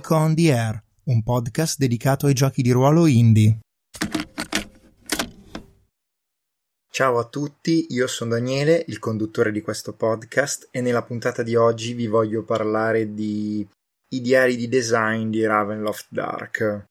Nico on the Air, un podcast dedicato ai giochi di ruolo indie. Ciao a tutti, io sono Daniele, il conduttore di questo podcast e nella puntata di oggi vi voglio parlare di i diari di design di Ravenloft Dark.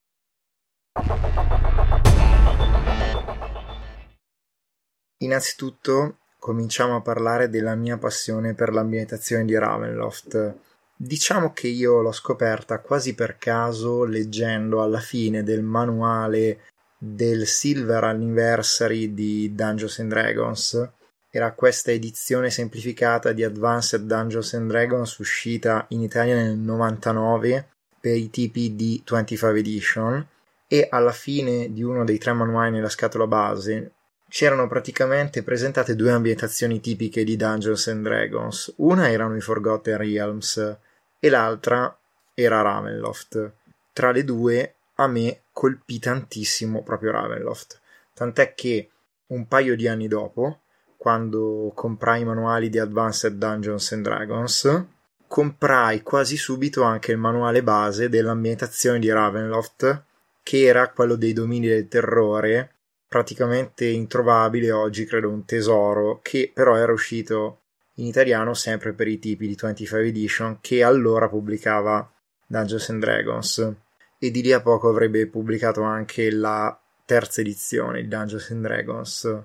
Innanzitutto cominciamo a parlare della mia passione per l'ambientazione di Ravenloft. Diciamo che io l'ho scoperta quasi per caso leggendo alla fine del manuale del Silver Anniversary di Dungeons and Dragons. Era questa edizione semplificata di Advanced Dungeons and Dragons uscita in Italia nel 99 per i tipi di 25 Edition e alla fine di uno dei tre manuali nella scatola base c'erano praticamente presentate due ambientazioni tipiche di Dungeons and Dragons. Una erano i Forgotten Realms e l'altra era Ravenloft. Tra le due a me colpì tantissimo proprio Ravenloft, tant'è che un paio di anni dopo, quando comprai i manuali di Advanced Dungeons and Dragons, comprai quasi subito anche il manuale base dell'ambientazione di Ravenloft, che era quello dei domini del terrore, praticamente introvabile oggi, credo un tesoro, che però era uscito in italiano sempre per i tipi di 25 Edition che allora pubblicava Dungeons and Dragons e di lì a poco avrebbe pubblicato anche la terza edizione di Dungeons and Dragons.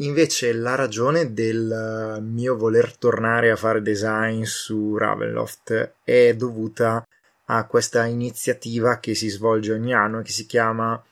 Invece la ragione del mio voler tornare a fare design su Ravenloft è dovuta a questa iniziativa che si svolge ogni anno che si chiama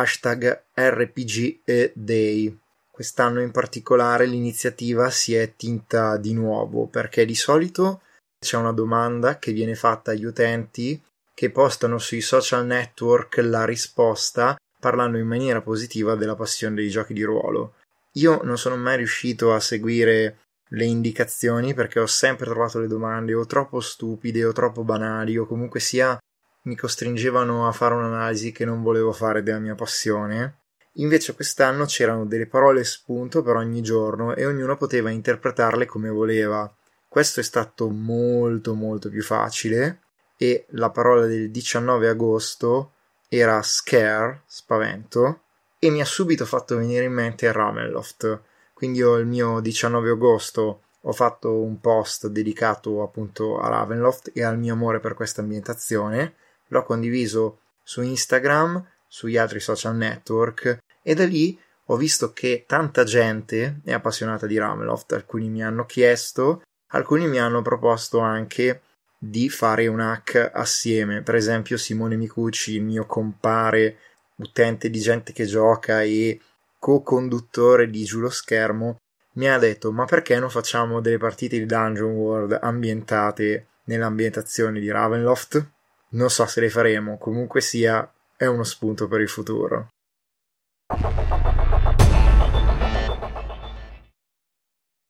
hashtag RPG e Day. Quest'anno in particolare l'iniziativa si è tinta di nuovo perché di solito c'è una domanda che viene fatta agli utenti che postano sui social network la risposta parlando in maniera positiva della passione dei giochi di ruolo. Io non sono mai riuscito a seguire le indicazioni perché ho sempre trovato le domande o troppo stupide o troppo banali o comunque sia mi costringevano a fare un'analisi che non volevo fare della mia passione. Invece quest'anno c'erano delle parole spunto per ogni giorno e ognuno poteva interpretarle come voleva. Questo è stato molto molto più facile e la parola del 19 agosto era scare, spavento, e mi ha subito fatto venire in mente Ravenloft quindi io il mio 19 agosto ho fatto un post dedicato appunto a Ravenloft e al mio amore per questa ambientazione. L'ho condiviso su Instagram, sugli altri social network e da lì ho visto che tanta gente è appassionata di Ravenloft. Alcuni mi hanno chiesto, alcuni mi hanno proposto anche di fare un hack assieme. Per esempio Simone Micucci, il mio compare utente di gente che gioca e co-conduttore di Giù lo Schermo, mi ha detto ma perché non facciamo delle partite di Dungeon World ambientate nell'ambientazione di Ravenloft? Non so se le faremo, comunque sia è uno spunto per il futuro.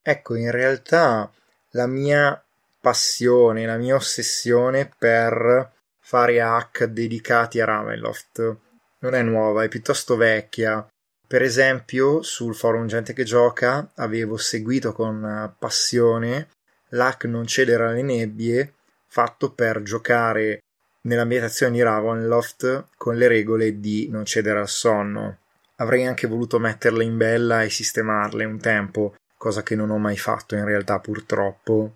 Ecco, in realtà la mia passione, la mia ossessione per fare hack dedicati a Ravenloft non è nuova, è piuttosto vecchia. Per esempio, sul forum Gente che gioca avevo seguito con eh, passione l'hack Non cedere alle nebbie fatto per giocare nell'ambientazione di Ravenloft con le regole di non cedere al sonno. Avrei anche voluto metterle in bella e sistemarle un tempo, cosa che non ho mai fatto in realtà purtroppo.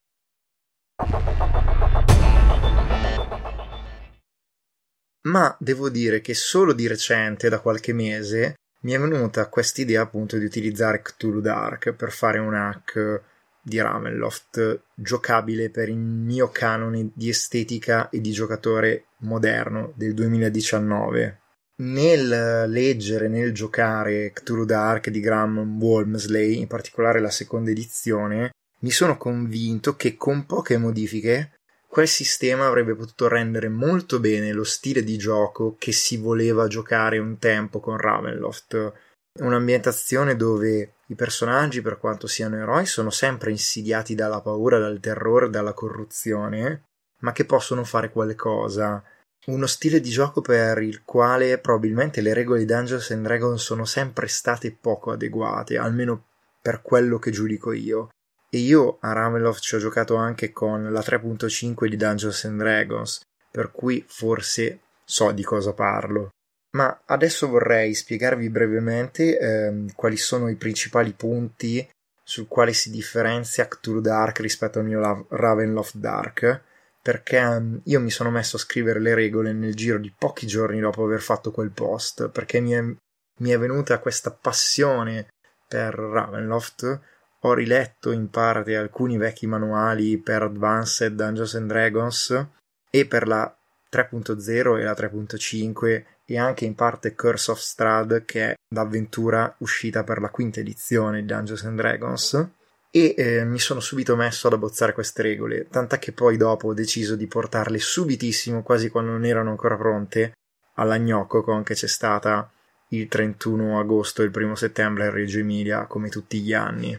Ma devo dire che solo di recente, da qualche mese, mi è venuta questa idea appunto di utilizzare Cthulhu Dark per fare un hack di Ravenloft giocabile per il mio canone di estetica e di giocatore moderno del 2019. Nel leggere, nel giocare Cthulhu Dark di Graham Walmsley, in particolare la seconda edizione, mi sono convinto che con poche modifiche Quel sistema avrebbe potuto rendere molto bene lo stile di gioco che si voleva giocare un tempo con Ravenloft. Un'ambientazione dove i personaggi, per quanto siano eroi, sono sempre insidiati dalla paura, dal terrore, dalla corruzione, ma che possono fare qualcosa. Uno stile di gioco per il quale probabilmente le regole di Dungeons and Dragons sono sempre state poco adeguate, almeno per quello che giudico io e io a Ravenloft ci ho giocato anche con la 3.5 di Dungeons and Dragons, per cui forse so di cosa parlo. Ma adesso vorrei spiegarvi brevemente ehm, quali sono i principali punti sul quale si differenzia Cthulhu Dark rispetto al mio Ravenloft Dark, perché ehm, io mi sono messo a scrivere le regole nel giro di pochi giorni dopo aver fatto quel post, perché mi è, mi è venuta questa passione per Ravenloft. Ho riletto in parte alcuni vecchi manuali per Advanced Dungeons and Dragons e per la 3.0 e la 3.5 e anche in parte Curse of Strahd che è l'avventura uscita per la quinta edizione di Dungeons and Dragons e eh, mi sono subito messo ad abbozzare queste regole, tant'è che poi dopo ho deciso di portarle subitissimo, quasi quando non erano ancora pronte, alla Gnocco che c'è stata il 31 agosto e il 1 settembre a Reggio Emilia, come tutti gli anni.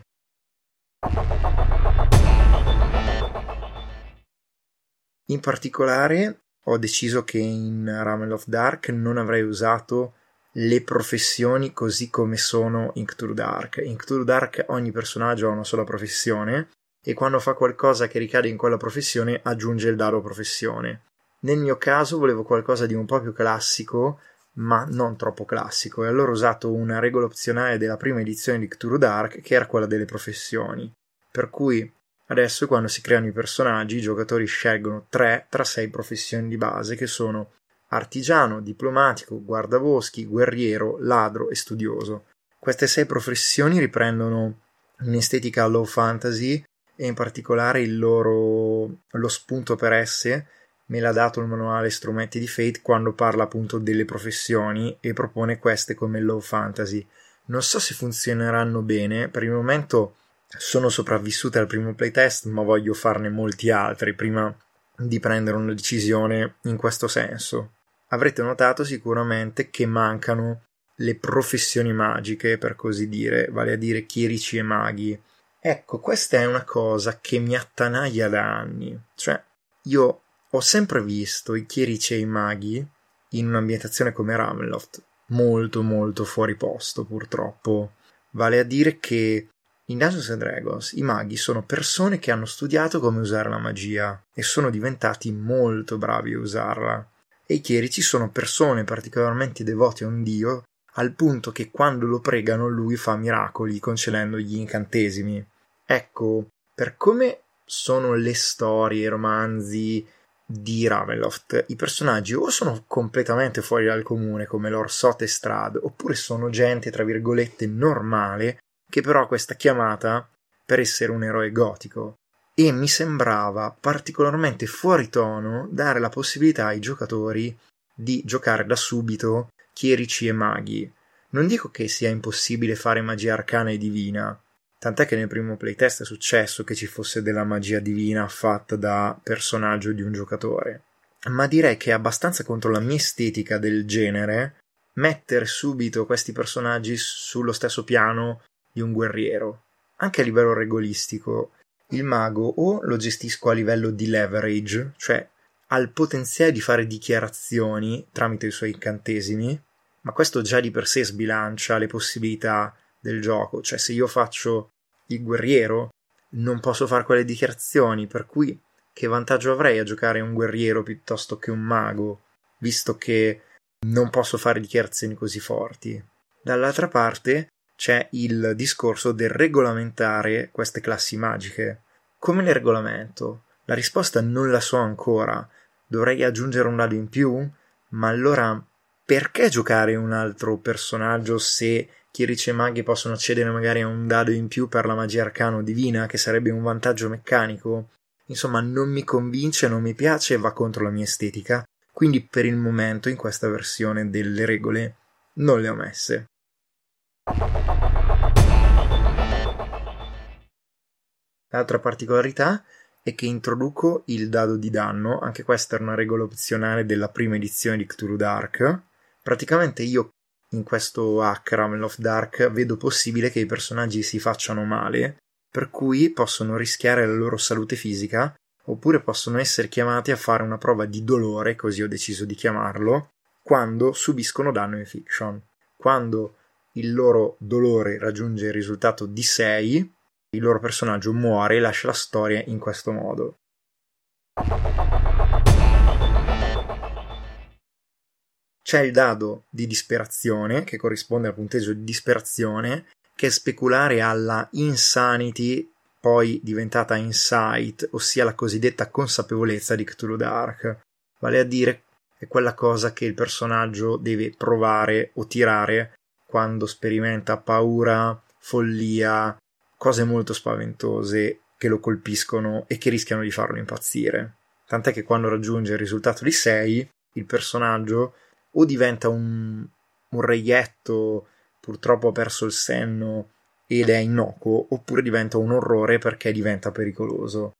In particolare ho deciso che in Ramen of Dark non avrei usato le professioni così come sono in Cthulhu Dark. In Cthulhu Dark ogni personaggio ha una sola professione e quando fa qualcosa che ricade in quella professione aggiunge il dado professione. Nel mio caso volevo qualcosa di un po' più classico, ma non troppo classico, e allora ho usato una regola opzionale della prima edizione di Cthulhu Dark che era quella delle professioni. Per cui Adesso, quando si creano i personaggi, i giocatori scelgono tre tra sei professioni di base che sono artigiano, diplomatico, guardaboschi, guerriero, ladro e studioso. Queste sei professioni riprendono un'estetica low fantasy e in particolare il loro lo spunto per esse me l'ha dato il manuale Strumenti di Fate quando parla appunto delle professioni e propone queste come low fantasy. Non so se funzioneranno bene, per il momento sono sopravvissute al primo playtest, ma voglio farne molti altri prima di prendere una decisione in questo senso. Avrete notato sicuramente che mancano le professioni magiche, per così dire, vale a dire chierici e maghi. Ecco, questa è una cosa che mi attanaglia da anni. Cioè, io ho sempre visto i chierici e i maghi in un'ambientazione come Ravenloft molto molto fuori posto, purtroppo. Vale a dire che in Dungeons and Dragons i maghi sono persone che hanno studiato come usare la magia e sono diventati molto bravi a usarla. E i chierici sono persone particolarmente devoti a un dio al punto che quando lo pregano lui fa miracoli concedendo gli incantesimi. Ecco, per come sono le storie, i romanzi di Ravenloft, i personaggi o sono completamente fuori dal comune come Lord Sot e Strad, oppure sono gente tra virgolette normale che però questa chiamata per essere un eroe gotico e mi sembrava particolarmente fuori tono dare la possibilità ai giocatori di giocare da subito chierici e maghi. Non dico che sia impossibile fare magia arcana e divina, tant'è che nel primo playtest è successo che ci fosse della magia divina fatta da personaggio di un giocatore, ma direi che è abbastanza contro la mia estetica del genere mettere subito questi personaggi sullo stesso piano di un guerriero. Anche a livello regolistico, il mago o lo gestisco a livello di leverage, cioè ha il potenziale di fare dichiarazioni tramite i suoi incantesimi, ma questo già di per sé sbilancia le possibilità del gioco, cioè se io faccio il guerriero non posso fare quelle dichiarazioni, per cui che vantaggio avrei a giocare un guerriero piuttosto che un mago, visto che non posso fare dichiarazioni così forti. Dall'altra parte, c'è il discorso del regolamentare queste classi magiche. Come le regolamento? La risposta non la so ancora. Dovrei aggiungere un dado in più? Ma allora perché giocare un altro personaggio se Chierici e maghi possono accedere magari a un dado in più per la magia arcano divina, che sarebbe un vantaggio meccanico? Insomma, non mi convince, non mi piace e va contro la mia estetica. Quindi per il momento in questa versione delle regole non le ho messe. L'altra particolarità è che introduco il dado di danno, anche questa era una regola opzionale della prima edizione di Cthulhu Dark. Praticamente io in questo hack Ramen of Dark vedo possibile che i personaggi si facciano male, per cui possono rischiare la loro salute fisica, oppure possono essere chiamati a fare una prova di dolore, così ho deciso di chiamarlo, quando subiscono danno in fiction. Quando il loro dolore raggiunge il risultato di 6, il loro personaggio muore e lascia la storia in questo modo. C'è il dado di disperazione, che corrisponde al punteggio di disperazione, che è speculare alla insanity, poi diventata insight, ossia la cosiddetta consapevolezza di Cthulhu Dark. Vale a dire è quella cosa che il personaggio deve provare o tirare quando sperimenta paura, follia, cose molto spaventose che lo colpiscono e che rischiano di farlo impazzire. Tant'è che quando raggiunge il risultato di 6, il personaggio o diventa un, un reietto, purtroppo ha perso il senno ed è innocuo, oppure diventa un orrore perché diventa pericoloso.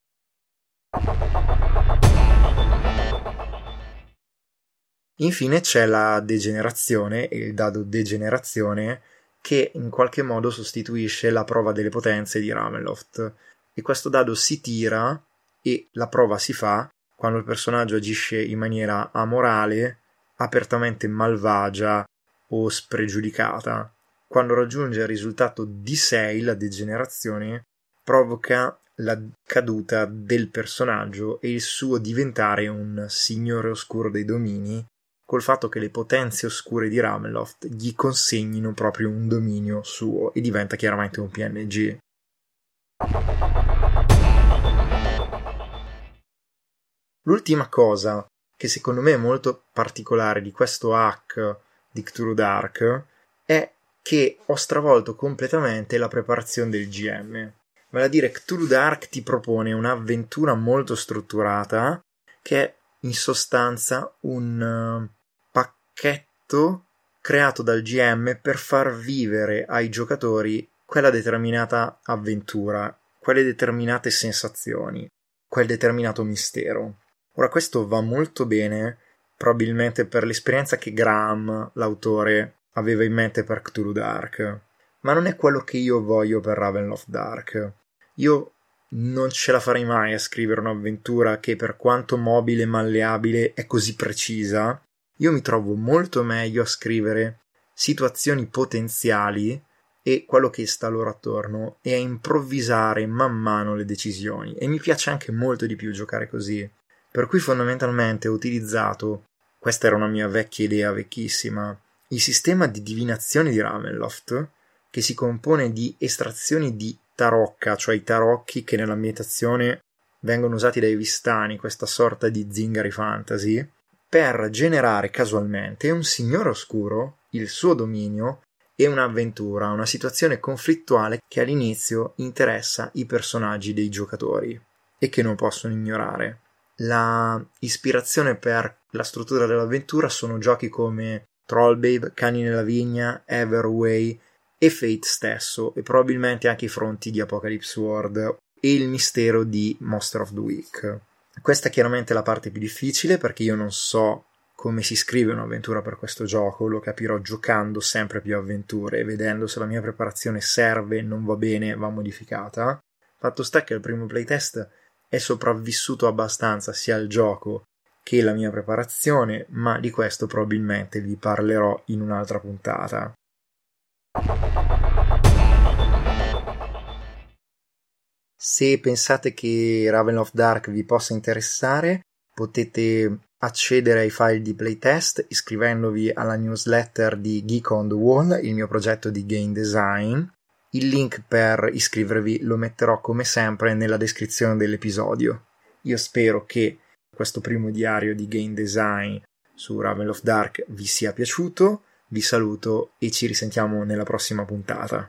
Infine c'è la degenerazione il dado degenerazione che in qualche modo sostituisce la prova delle potenze di Rameloft e questo dado si tira e la prova si fa quando il personaggio agisce in maniera amorale apertamente malvagia o spregiudicata. Quando raggiunge il risultato di 6, la degenerazione provoca la caduta del personaggio e il suo diventare un signore oscuro dei domini, col fatto che le potenze oscure di Rameloft gli consegnino proprio un dominio suo e diventa chiaramente un PNG. L'ultima cosa che secondo me è molto particolare di questo hack di Cthulhu Dark è che ho stravolto completamente la preparazione del GM. Vale a dire, Cthulhu Dark ti propone un'avventura molto strutturata che è in sostanza un pacchetto creato dal GM per far vivere ai giocatori quella determinata avventura, quelle determinate sensazioni, quel determinato mistero. Ora questo va molto bene, probabilmente per l'esperienza che Graham, l'autore, aveva in mente per Cthulhu Dark, ma non è quello che io voglio per Ravenloft Dark. Io non ce la farei mai a scrivere un'avventura che per quanto mobile e malleabile è così precisa. Io mi trovo molto meglio a scrivere situazioni potenziali e quello che sta loro attorno e a improvvisare man mano le decisioni. E mi piace anche molto di più giocare così. Per cui fondamentalmente ho utilizzato, questa era una mia vecchia idea vecchissima, il sistema di divinazione di Ravenloft, che si compone di estrazioni di tarocca, cioè i tarocchi che nell'ambientazione vengono usati dai vistani, questa sorta di zingari fantasy, per generare casualmente un signore oscuro, il suo dominio e un'avventura, una situazione conflittuale che all'inizio interessa i personaggi dei giocatori e che non possono ignorare la ispirazione per la struttura dell'avventura sono giochi come Trollbabe, Cani nella vigna, Everway e Fate stesso e probabilmente anche i fronti di Apocalypse World e il mistero di Monster of the Week. Questa è chiaramente la parte più difficile perché io non so come si scrive un'avventura per questo gioco, lo capirò giocando sempre più avventure e vedendo se la mia preparazione serve, non va bene, va modificata. Fatto sta che al primo playtest è sopravvissuto abbastanza sia il gioco che la mia preparazione, ma di questo probabilmente vi parlerò in un'altra puntata. Se pensate che Raven of Dark vi possa interessare, potete accedere ai file di playtest iscrivendovi alla newsletter di Geek on the Wall, il mio progetto di game design, il link per iscrivervi lo metterò come sempre nella descrizione dell'episodio. Io spero che questo primo diario di game design su Raven of Dark vi sia piaciuto. Vi saluto e ci risentiamo nella prossima puntata.